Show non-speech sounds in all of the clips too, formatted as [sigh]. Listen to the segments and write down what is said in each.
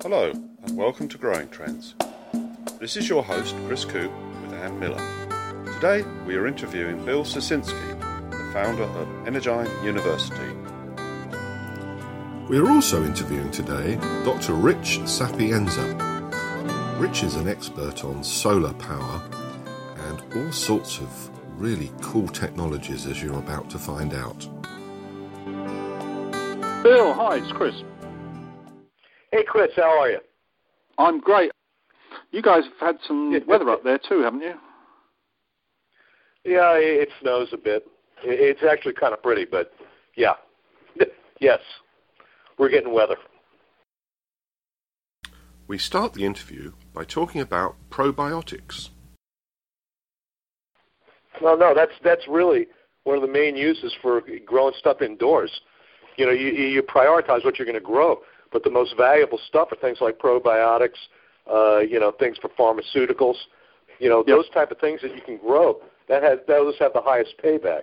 Hello, and welcome to Growing Trends. This is your host, Chris Coop, with Ann Miller. Today, we are interviewing Bill Sicinski, the founder of Energyne University. We are also interviewing today Dr. Rich Sapienza. Rich is an expert on solar power and all sorts of really cool technologies, as you're about to find out. Bill, hi, it's Chris. Hey, Chris, how are you? I'm great. You guys have had some weather up there too, haven't you? Yeah, it snows a bit. It's actually kind of pretty, but yeah. [laughs] yes, we're getting weather. We start the interview by talking about probiotics. Well, no, that's that's really one of the main uses for growing stuff indoors. You know, you you prioritize what you're going to grow. But the most valuable stuff are things like probiotics, uh, you know, things for pharmaceuticals, you know, yep. those type of things that you can grow. That has those have the highest payback.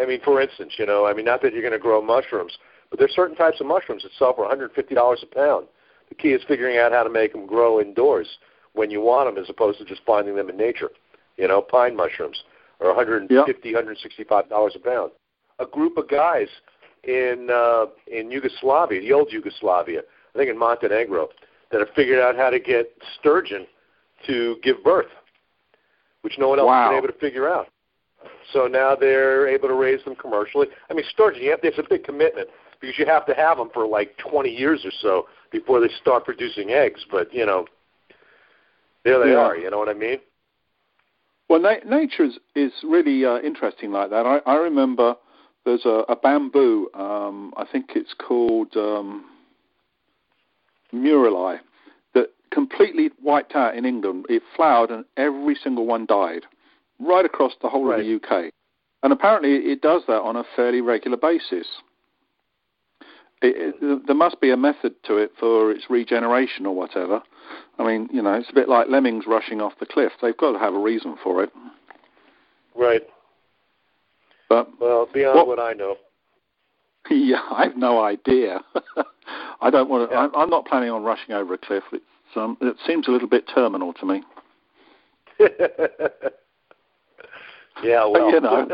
I mean, for instance, you know, I mean, not that you're going to grow mushrooms, but there's certain types of mushrooms that sell for $150 a pound. The key is figuring out how to make them grow indoors when you want them, as opposed to just finding them in nature. You know, pine mushrooms are 150, yep. 165 dollars a pound. A group of guys in uh, in Yugoslavia, the old Yugoslavia, I think in Montenegro, that have figured out how to get sturgeon to give birth, which no one else wow. has been able to figure out. So now they're able to raise them commercially. I mean, sturgeon, you have, it's a big commitment because you have to have them for like 20 years or so before they start producing eggs. But you know, there they yeah. are. You know what I mean? Well, na- nature is, is really uh, interesting like that. I, I remember there's a, a bamboo. Um, I think it's called um, murielae that completely wiped out in England. It flowered and every single one died, right across the whole right. of the UK. And apparently, it does that on a fairly regular basis. It, it, there must be a method to it for its regeneration or whatever. I mean, you know, it's a bit like lemmings rushing off the cliff. They've got to have a reason for it. Right. But well, beyond what, what I know. [laughs] Yeah, I have no idea. [laughs] I don't want to. Yeah. I'm, I'm not planning on rushing over a cliff. It's, um, it seems a little bit terminal to me. [laughs] yeah, well, but, you know,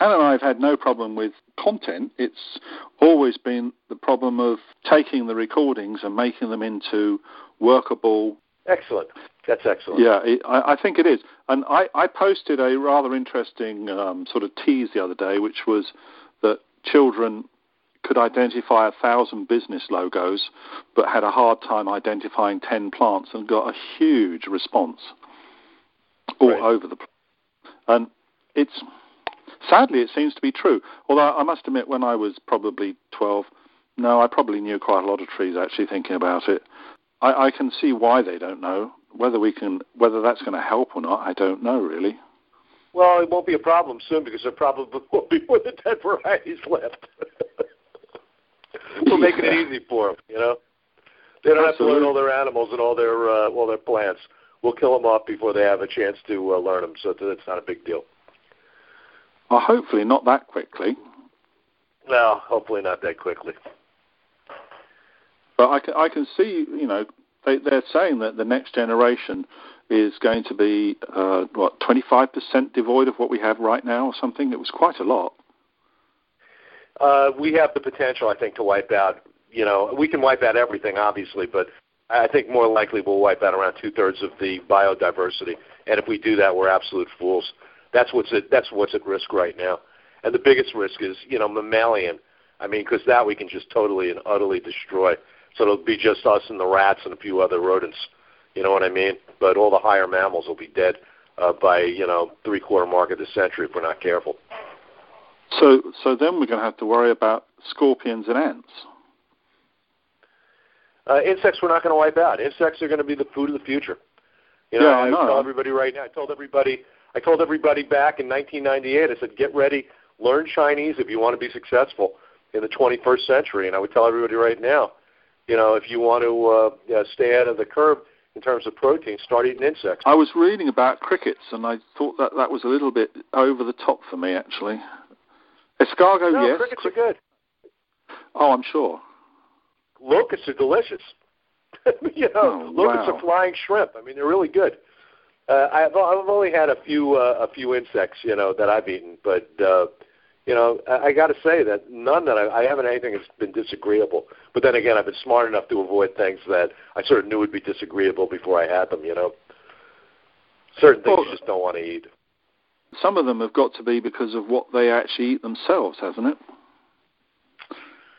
Anne and I have had no problem with content. It's always been the problem of taking the recordings and making them into workable. Excellent. That's excellent. Yeah, it, I, I, think it is. And I, I posted a rather interesting um, sort of tease the other day, which was that children could identify a thousand business logos, but had a hard time identifying ten plants, and got a huge response all right. over the place. And it's sadly it seems to be true. Although I must admit, when I was probably twelve, no, I probably knew quite a lot of trees. Actually, thinking about it, I, I can see why they don't know whether we can, whether that's going to help or not, I don't know really. Well, it won't be a problem soon because there probably [laughs] will be more than ten varieties left. We're making it easy for them, you know. They don't Absolutely. have to learn all their animals and all their uh, all their plants. We'll kill them off before they have a chance to uh, learn them, so that's not a big deal. Well, hopefully not that quickly. No, hopefully not that quickly. But I can, I can see, you know, they, they're saying that the next generation is going to be uh, what 25% devoid of what we have right now, or something. It was quite a lot. Uh, we have the potential, I think, to wipe out. You know, we can wipe out everything, obviously, but I think more likely we'll wipe out around two thirds of the biodiversity. And if we do that, we're absolute fools. That's what's at, that's what's at risk right now. And the biggest risk is, you know, mammalian. I mean, because that we can just totally and utterly destroy. So it'll be just us and the rats and a few other rodents. You know what I mean? But all the higher mammals will be dead uh, by you know three quarter mark of the century if we're not careful. So, so then we're going to have to worry about scorpions and ants. Uh, insects we're not going to wipe out. Insects are going to be the food of the future. You know, yeah, I, I know. tell everybody right now. I told everybody. I told everybody back in 1998. I said, get ready, learn Chinese if you want to be successful in the 21st century. And I would tell everybody right now, you know, if you want to uh, stay out of the curve in terms of protein, start eating insects. I was reading about crickets, and I thought that that was a little bit over the top for me, actually. Escargot, no, yes. crickets are good. Oh, I'm sure. Locusts are delicious. [laughs] you know, oh, locusts wow. are flying shrimp. I mean, they're really good. Uh, I've I've only had a few uh, a few insects, you know, that I've eaten, but uh, you know, I, I got to say that none that I, I haven't anything that's been disagreeable. But then again, I've been smart enough to avoid things that I sort of knew would be disagreeable before I had them. You know, certain things Well, you just don't want to eat. Some of them have got to be because of what they actually eat themselves, hasn't it?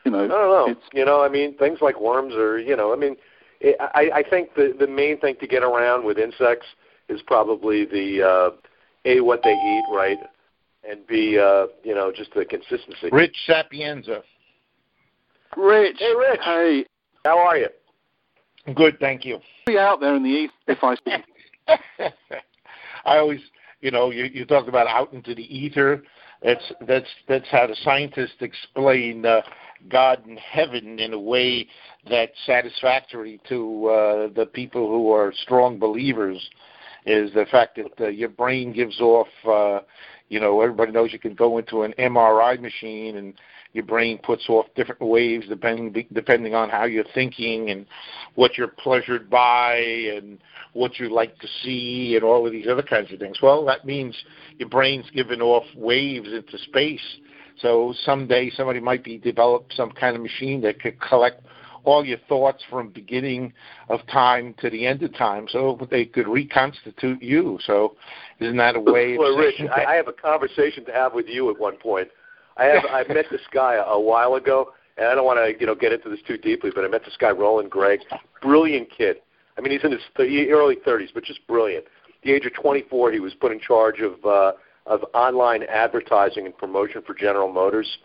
You know, I don't know. It's, You know, I mean, things like worms are. you know, I mean, it, I I think the the main thing to get around with insects is probably the uh, a what they eat, right, and be uh, you know just the consistency. Rich Sapienza. Rich. Hey, Rich. Hey, How are you? Good, thank you. be out there in the east if I. [laughs] I always, you know, you, you talk about out into the ether. That's that's that's how the scientists explain uh, God and heaven in a way that's satisfactory to uh, the people who are strong believers. Is the fact that uh, your brain gives off, uh, you know, everybody knows you can go into an MRI machine and your brain puts off different waves depending depending on how you're thinking and what you're pleasured by and what you like to see and all of these other kinds of things. Well, that means your brain's giving off waves into space. So someday somebody might be develop some kind of machine that could collect all your thoughts from beginning of time to the end of time, so they could reconstitute you. So, isn't that a way? Well, Rich, I, that? I have a conversation to have with you at one point. I have I met this guy a, while ago, and I don't want to you know get into this too deeply, but I met this guy Roland Gregg, brilliant kid. I mean, he's in his th- early 30s, but just brilliant. At the age of 24, he was put in charge of uh, of online advertising and promotion for General Motors,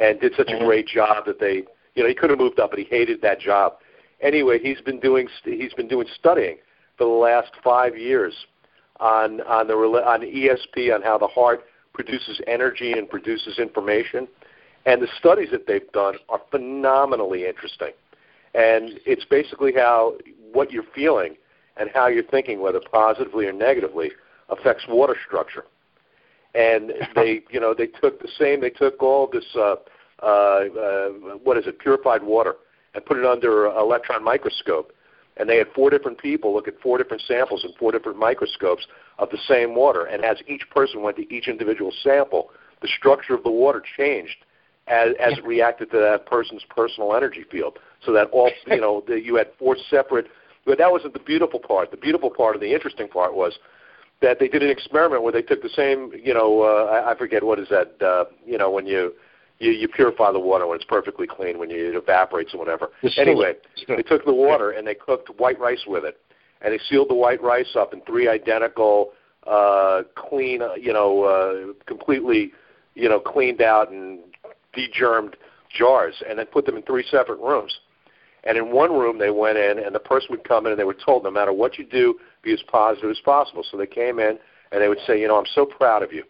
and did such a great job that they, you know, he could have moved up, but he hated that job. Anyway, he's been doing he's been doing studying for the last five years on on the on ESP on how the heart produces energy and produces information, and the studies that they've done are phenomenally interesting. And it's basically how what you're feeling and how you're thinking, whether positively or negatively, affects water structure. And [laughs] they, you know, they took the same. They took all this, uh, uh, uh, what is it, purified water, and put it under an electron microscope. And they had four different people look at four different samples in four different microscopes of the same water. And as each person went to each individual sample, the structure of the water changed as, as it reacted to that person's personal energy field. So that all, you know, that you had four separate. But that wasn't the beautiful part. The beautiful part and the interesting part was that they did an experiment where they took the same, you know, uh, I, I forget what is that, uh, you know, when you, you you purify the water when it's perfectly clean, when you, it evaporates or whatever. Anyway, they took the water and they cooked white rice with it, and they sealed the white rice up in three identical, uh, clean, uh, you know, uh, completely, you know, cleaned out and degermed jars, and then put them in three separate rooms. And in one room, they went in, and the person would come in, and they were told, no matter what you do, be as positive as possible. So they came in, and they would say, you know, I'm so proud of you.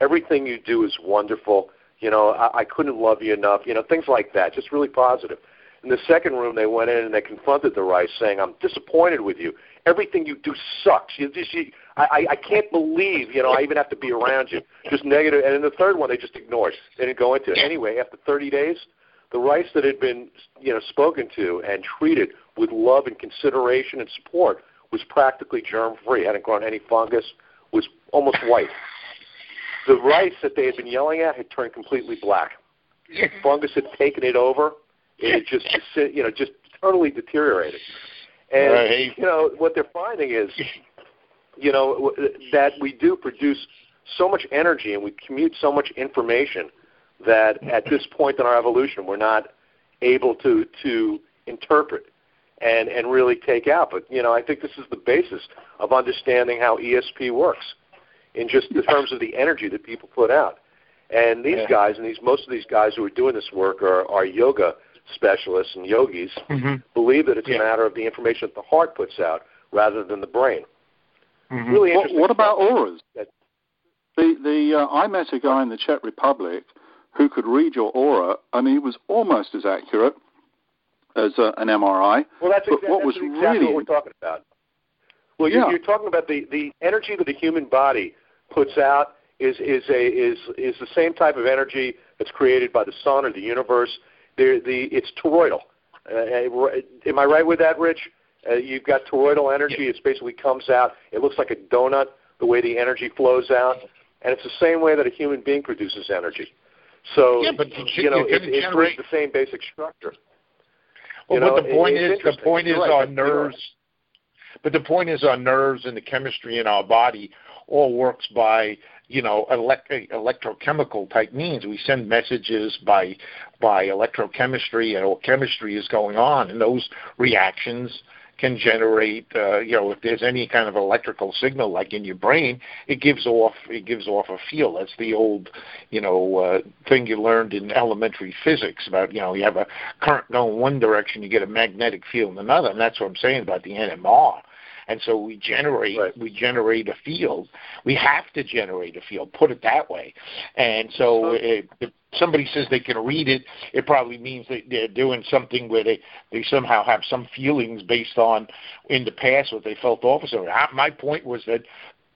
Everything you do is wonderful. You know, I, I couldn't love you enough. You know, things like that, just really positive. In the second room, they went in and they confronted the rice, saying, "I'm disappointed with you. Everything you do sucks. You just, you, I, I, can't believe, you know, I even have to be around you. Just negative." And in the third one, they just ignored. They didn't go into it. Anyway, after 30 days, the rice that had been, you know, spoken to and treated with love and consideration and support was practically germ-free. Hadn't grown any fungus. Was almost white. The rice that they had been yelling at had turned completely black. Fungus had taken it over. It had just, [laughs] you know, just totally deteriorated. And Right. you know what they're finding is, you know, that we do produce so much energy and we commute so much information that at this point in our evolution we're not able to to interpret and and really take out. But you know, I think this is the basis of understanding how ESP works in just in terms of the energy that people put out. And these Yeah. guys and these most of these guys who are doing this work are, are yoga specialists and yogis Mhm. believe that it's Yeah. a matter of the information that the heart puts out rather than the brain. Mhm. Really What, interesting. what about stuff. auras? That- The the uh, I met a guy in the Czech Republic who could read your aura, and he was almost as accurate as uh, an MRI. Well, that's, exa- what that's was exactly really- what we're talking about. Well, you're, Yeah. you're talking about the, the energy that the human body puts out is is a is is the same type of energy that's created by the sun or the universe. They're, the it's toroidal. Uh, am I right with that, Rich? Uh, you've got toroidal energy. Yeah. It basically comes out. It looks like a donut the way the energy flows out, and it's the same way that a human being produces energy. So yeah, but you know, it, it's generate... the same basic structure. Well, you know, but the point is, the point is, right, our nerves. But the point is, our nerves and the chemistry in our body all works by you know elect- electrochemical type means. We send messages by by electrochemistry, and all chemistry is going on, and those reactions can generate uh, you know if there's any kind of electrical signal like in your brain it gives off it gives off a field that's the old you know uh, thing you learned in elementary physics about you know you have a current going one direction you get a magnetic field in another and that's what I'm saying about the NMR and so we generate right. we generate a field. We have to generate a field. Put it that way. And so it, if somebody says they can read it, it probably means that they're doing something where they they somehow have some feelings based on in the past what they felt officer. My point was that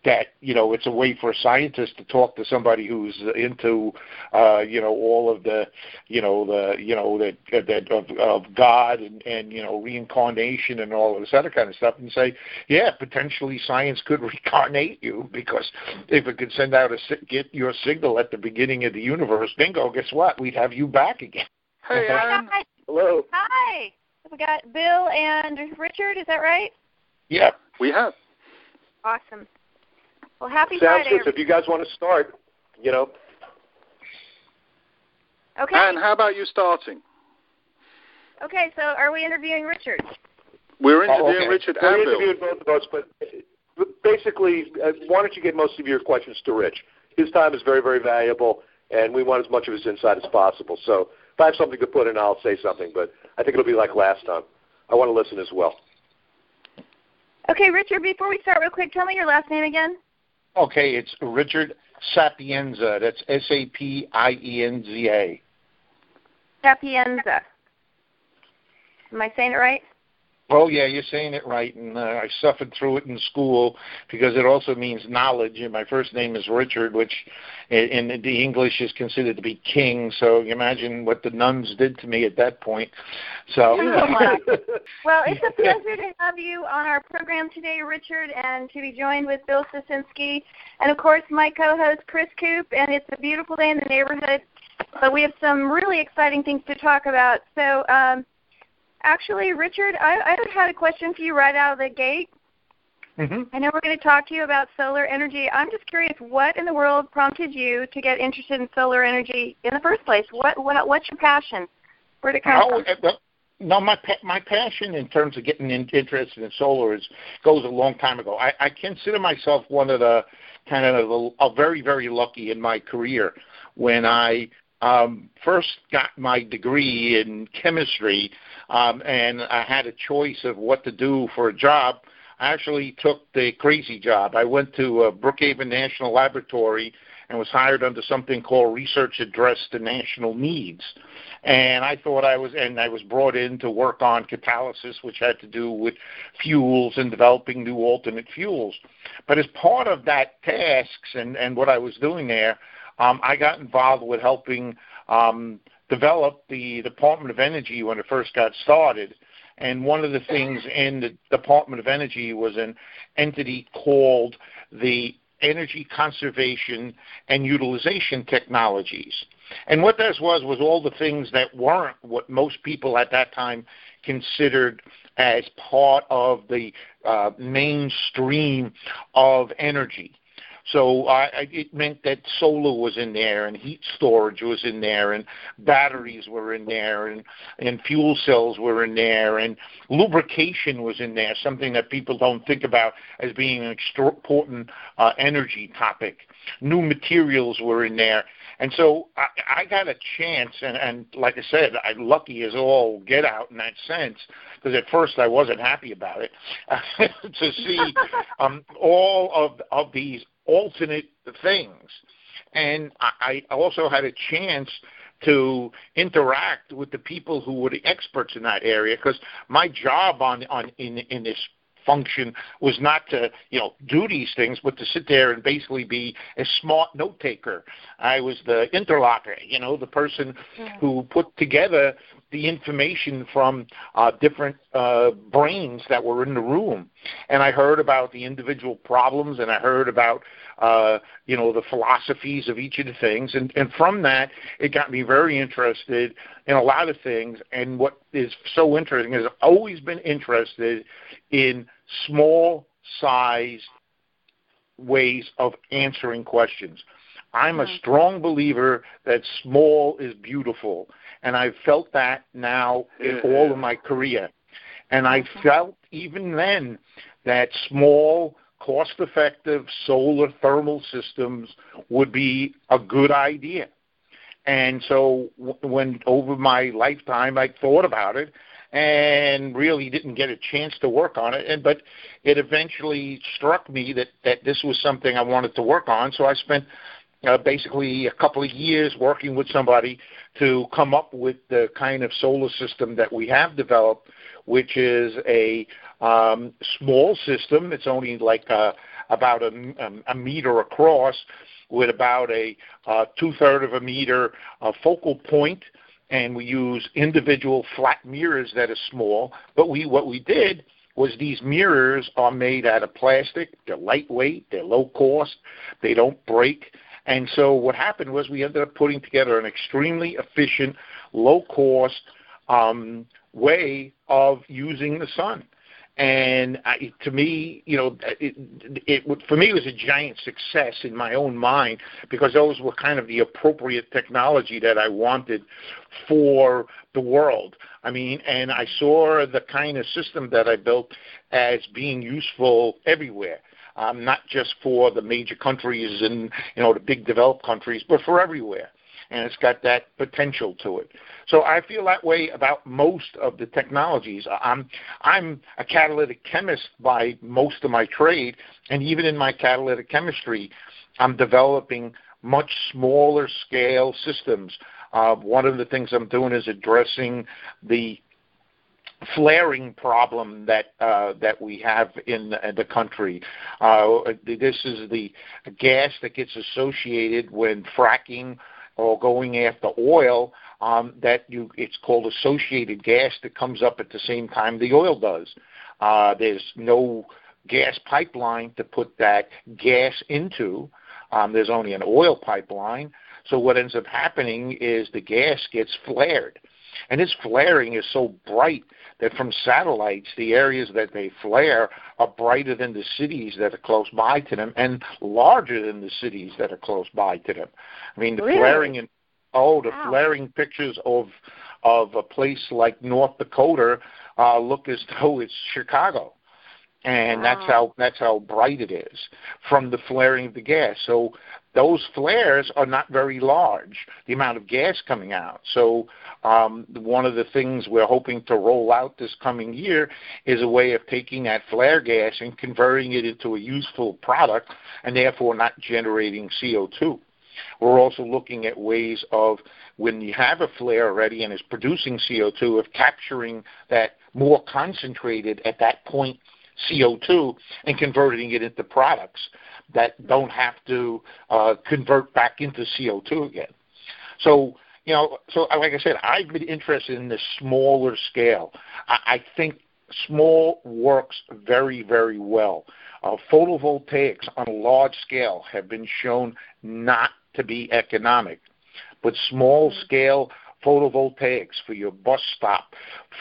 that you know it's a way for a scientist to talk to somebody who's into uh you know all of the you know the you know that that of, of god and and you know reincarnation and all of this other kind of stuff and say yeah potentially science could [laughs] reincarnate you because if it could send out a get your signal at the beginning of the universe bingo guess what? We'd have you back again. Hey [laughs] Aaron. hello. Hi. We got bill and richard is that right? Yeah. We have. Awesome well, happy Sounds Friday. good. So if you guys want to start, you know. Okay. And how about you starting? Okay, so are we interviewing Richard? We're interviewing oh, okay. Richard We're interviewing both of us, but basically, uh, why don't you get most of your questions to Rich? His time is very, very valuable, and we want as much of his insight as possible. So if I have something to put in, I'll say something, but I think it'll be like last time. I want to listen as well. Okay, Richard, before we start real quick, tell me your last name again. Okay, it's Richard Sapienza. That's S A P I E N Z A. Sapienza. Am I saying it right? Oh yeah, you're saying it right, and uh, I suffered through it in school because it also means knowledge. And my first name is Richard, which in, in the English is considered to be king. So imagine what the nuns did to me at that point. So. [laughs] well, it's a pleasure to have you on our program today, Richard, and to be joined with Bill Sisinski, and of course my co-host Chris Coop. And it's a beautiful day in the neighborhood, but we have some really exciting things to talk about. So. Um, Actually, Richard, I, I had a question for you right out of the gate. Mm-hmm. I know we're going to talk to you about solar energy. I'm just curious, what in the world prompted you to get interested in solar energy in the first place? What, what what's your passion? Where did it come oh, from? No, my my passion in terms of getting in, interested in solar is goes a long time ago. I, I consider myself one of the kind of the, a very very lucky in my career when I um, first got my degree in chemistry um, and I had a choice of what to do for a job, I actually took the crazy job. I went to uh, Brookhaven National Laboratory and was hired under something called Research Addressed to National Needs. And I thought I was, and I was brought in to work on catalysis, which had to do with fuels and developing new alternate fuels. But as part of that tasks and, and what I was doing there, um, I got involved with helping um, developed the Department of Energy when it first got started. And one of the things in the Department of Energy was an entity called the Energy Conservation and Utilization Technologies. And what this was was all the things that weren't what most people at that time considered as part of the uh, mainstream of energy. So it meant that solar was in there, and heat storage was in there, and batteries were in there, and and fuel cells were in there, and lubrication was in there. Something that people don't think about as being an important uh, energy topic. New materials were in there, and so I, I got a chance, and, and like I said, I lucky as all get out in that sense, because at first I wasn't happy about it, [laughs] to see um, all of of these alternate things. And I I also had a chance to interact with the people who were the experts in that area because my job on, on in, in this function was not to you know do these things, but to sit there and basically be a smart note taker. I was the interlocker, you know, the person yeah. who put together the information from uh, different uh, brains that were in the room, and I heard about the individual problems, and I heard about uh, you know the philosophies of each of the things, and and from that it got me very interested in a lot of things. And what is so interesting is I've always been interested in small size ways of answering questions. I'm a mm-hmm. strong believer that small is beautiful, and I've felt that now in all of my career. And I mm-hmm. felt even then that small, cost effective solar thermal systems would be a good idea. And so when over my lifetime I thought about it and really didn't get a chance to work on it and but it eventually struck me that that this was something I wanted to work on so I spent uh, basically a couple of years working with somebody to come up with the kind of solar system that we have developed, which is a um, small system. It's only like a, uh, about a, a meter across, with about a uh, two third of a meter uh, focal point, and we use individual flat mirrors that are small. But we what we did was these mirrors are made out of plastic. They're lightweight. They're low cost. They don't break. And so what happened was we ended up putting together an extremely efficient, low cost um, way of using the sun. And I, to me, you know, it, it, for me it was a giant success in my own mind because those were kind of the appropriate technology that I wanted for the world. I mean, and I saw the kind of system that I built as being useful everywhere um, not just for the major countries and you know the big developed countries, but for everywhere. And it's got that potential to it. So I feel that way about most of the technologies. I'm I'm a catalytic chemist by most of my trade, and even in my catalytic chemistry, I'm developing much smaller scale systems. Uh, one of the things I'm doing is addressing the flaring problem that uh, that we have in the, country. Uh, this is the gas that gets associated when fracking or going after oil. Um, that you, it's called associated gas that comes up at the same time the oil does. Uh, there's no gas pipeline to put that gas into. Um, there's only an oil pipeline. So what ends up happening is the gas gets flared. And this flaring is so bright that from satellites, the areas that they flare are brighter than the cities that are close by to them and larger than the cities that are close by to them. I mean, the really? flaring in oh, the wow. flaring pictures of of a place like North Dakota uh, look as [laughs] though it's Chicago and wow. that's how that's how bright it is from the flaring of the gas. So those flares are not very large, the amount of gas coming out. So um, one of the things we're hoping to roll out this coming year is a way of taking that flare gas and converting it into a useful product, and therefore not generating CO2. We're also looking at ways of when you have a flare already and is producing CO2 of capturing that more concentrated at that point CO2 and converting it into products that don't have to uh, convert back into CO2 again. So, you know, so like I said, I've been interested in the smaller scale. I, I think small works very, very well. Uh, photovoltaics on a large scale have been shown not to be economic, but small scale photovoltaics for your bus stop,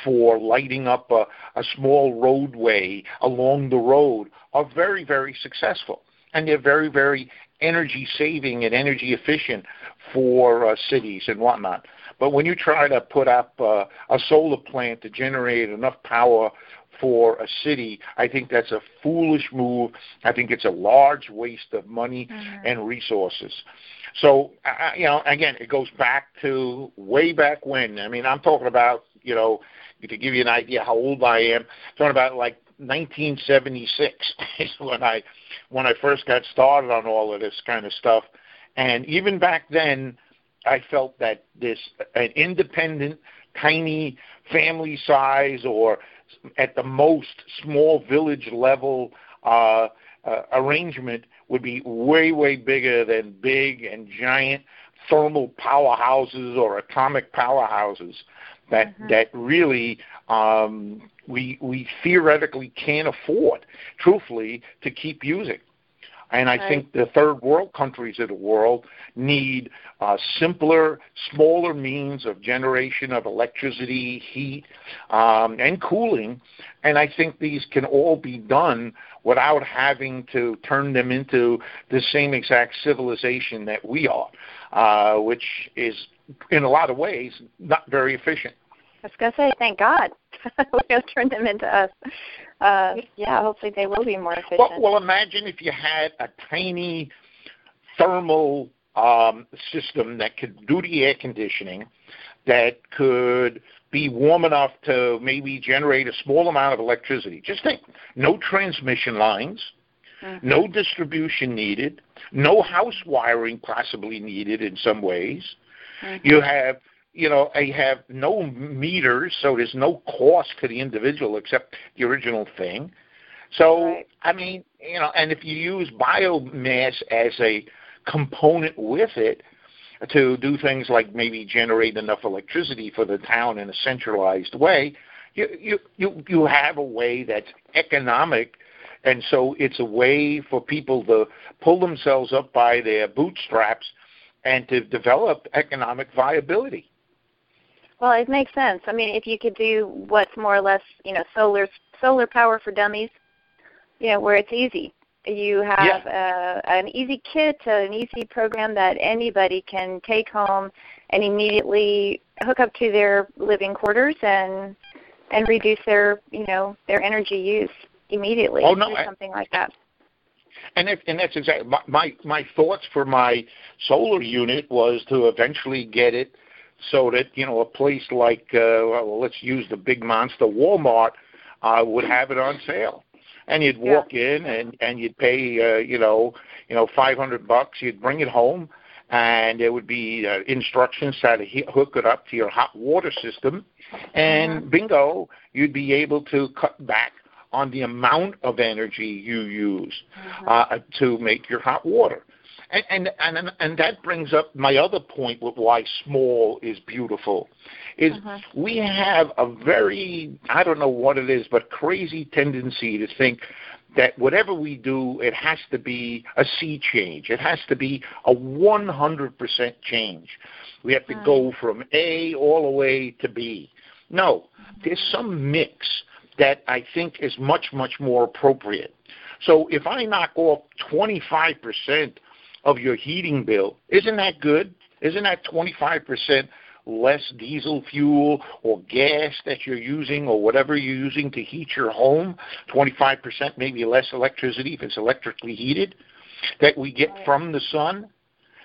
for lighting up a, a small roadway along the road are very, very successful. And they're very, very energy saving and energy efficient for uh, cities and whatnot. But when you try to put up uh, a solar plant to generate enough power for a city, I think that's a foolish move. I think it's a large waste of money mm-hmm. and resources. So, uh, you know, again, it goes back to way back when. I mean, I'm talking about, you know, to give you an idea how old I am, talking about like 1976 [laughs] is when I when I first got started on all of this kind of stuff. And even back then, I felt that this an independent tiny family size or at the most small village level uh, uh, arrangement would be way, way bigger than big and giant thermal powerhouses or atomic powerhouses that mm-hmm. that really um, we we theoretically can't afford, truthfully, to keep using. And I right. think the third world countries of the world need uh, simpler, smaller means of generation of electricity, heat, um, and cooling. And I think these can all be done without having to turn them into the same exact civilization that we are, uh, which is, in a lot of ways, not very efficient. I was going to say, thank God. [laughs] we don't turn them into us. Uh, yeah, hopefully they will be more efficient. Well, well imagine if you had a tiny thermal um, system that could do the air conditioning, that could be warm enough to maybe generate a small amount of electricity. Just think, no transmission lines, mm-hmm. no distribution needed, no house wiring possibly needed in some ways. Mm-hmm. You have you know, I have no meters, so there's no cost to the individual except the original thing. So, right. I mean, you know, and if you use biomass as a component with it to do things like maybe generate enough electricity for the town in a centralized way, you you you, you have a way that's economic and so it's a way for people to pull themselves up by their bootstraps and to develop economic viability. Well, it makes sense. I mean, if you could do what's more or less, you know, solar solar power for dummies, you know, where it's easy. You have yeah. uh, an easy kit, an easy program that anybody can take home and immediately hook up to their living quarters and and reduce their, you know, their energy use immediately. Oh no, something like that. And if, and that's exactly my, my my thoughts for my solar unit was to eventually get it so that you know a place like uh, well, let's use the big monster Walmart uh, would have it on sale, and you'd walk yeah. in and and you'd pay uh, you know you know five hundred bucks. You'd bring it home, and there would be uh, instructions how to hook it up to your hot water system, and mm-hmm. bingo, you'd be able to cut back on the amount of energy you use mm-hmm. uh, to make your hot water. And, and and and that brings up my other point with why small is beautiful, is uh-huh. we have a very I don't know what it is, but crazy tendency to think that whatever we do, it has to be a sea change. It has to be a 100% change. We have to uh-huh. go from A all the way to B. No, uh-huh. there's some mix that I think is much, much more appropriate. So if I knock off 25% of your heating bill. Isn't that good? Isn't that 25% less diesel fuel or gas that you're using or whatever you're using to heat your home? 25% maybe less electricity if it's electrically heated that we get from the sun?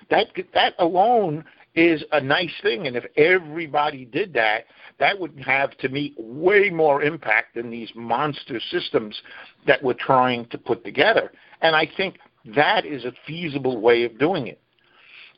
That that alone is a nice thing and if everybody did that that would have to me way more impact than these monster systems that we're trying to put together and i think that is a feasible way of doing it.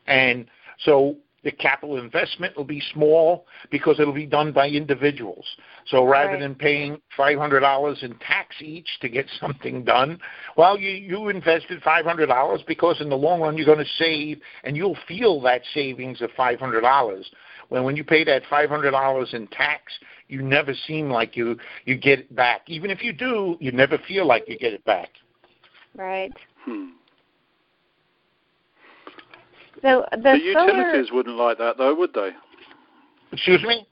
And so the capital investment will be small because it'll be done by individuals. So rather right. than paying $500 in tax each to get [laughs] something done, well, you, you invested $500 because in the long run you're going to save and you'll feel that savings of $500. When when you pay that $500 in tax, you never seem like you you get it back. Even if you do, you never feel like you get it back. Right. Hmm. So the, the utilities solar... wouldn't like that, though, would they? Excuse me.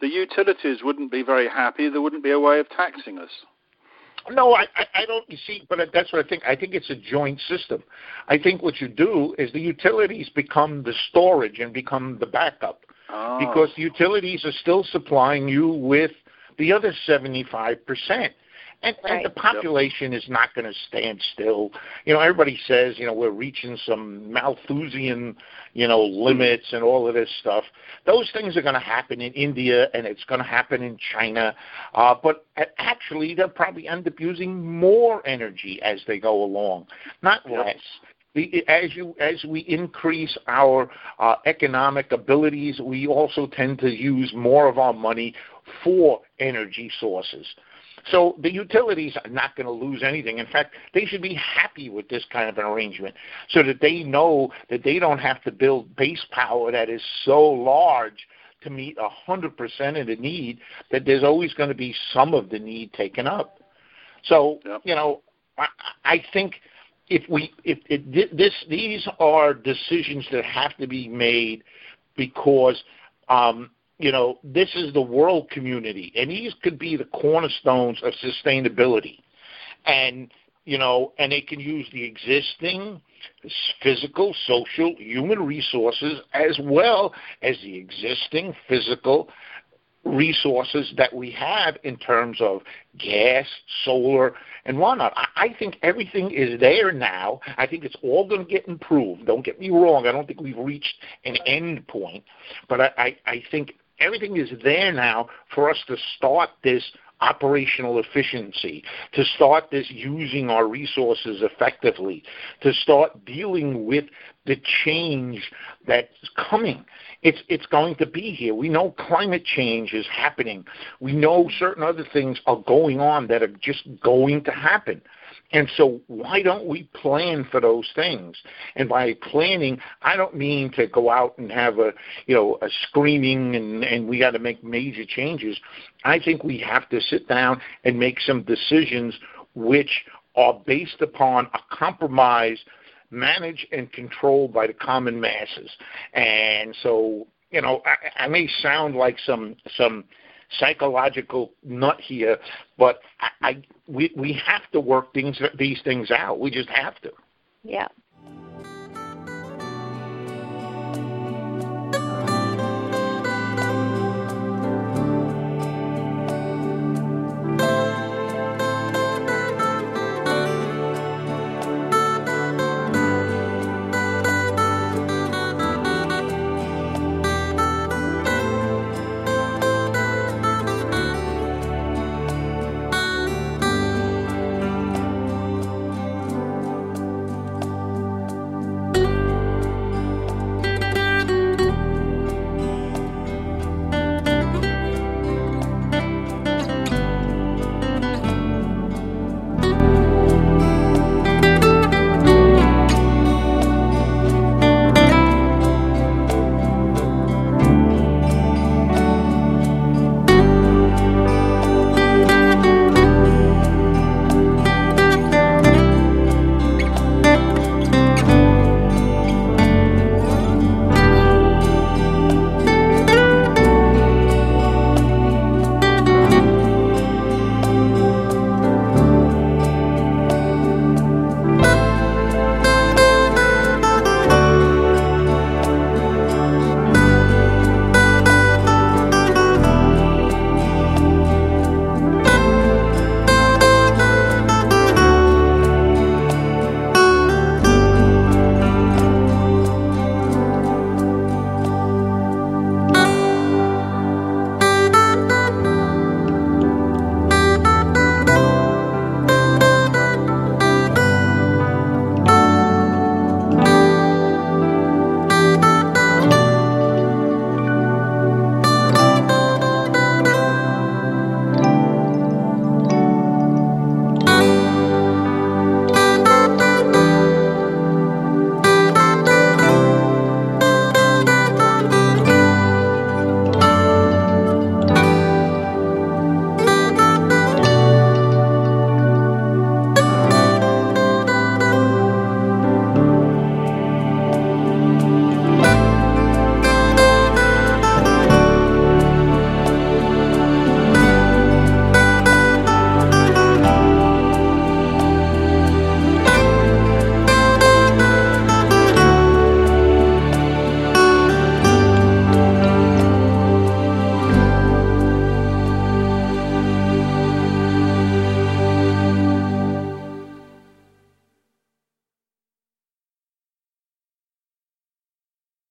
The utilities wouldn't be very happy. There wouldn't be a way of taxing us. No, I, I I don't. You see, but that's what I think. I think it's a joint system. I think what you do is the utilities become the storage and become the backup, oh. because the utilities are still supplying you with the other seventy-five percent. And, right. and the population yep. is not going to stand still. You know, everybody says, you know, we're reaching some Malthusian, you know, limits and all of this stuff. Those things are going to happen in India and it's going to happen in China. Uh, but actually, they'll probably end up using more energy as they go along, not less. as you as we increase our uh, economic abilities, we also tend to use more of our money for energy sources. So the utilities are not going to lose anything. In fact, they should be happy with this kind of an arrangement so that they know that they don't have to build base power that is so large to meet 100% of the need that there's always going to be some of the need taken up. So, yep. you know, I, I think if we if it, this these are decisions that have to be made because um, you know, this is the world community, and these could be the cornerstones of sustainability. And, you know, and they can use the existing physical, social, human resources as well as the existing physical resources that we have in terms of gas, solar, and whatnot. I think everything is there now. I think it's all going to get improved. Don't get me wrong. I don't think we've reached an end point, but I, I, I think everything is there now for us to start this operational efficiency, to start this using our resources effectively, to start dealing with the change that's coming. It's it's going to be here. We know climate change is happening. We know certain other things are going on that are just going to happen. And so why don't we plan for those things? And by planning, I don't mean to go out and have a, you know, a screaming and, and we got to make major changes. I think we have to sit down and make some decisions which are based upon a compromise managed and controlled by the common masses. And so, you know, I, I may sound like some some psychological nut here, but I, I we we have to work things these things out. We just have to. Yeah,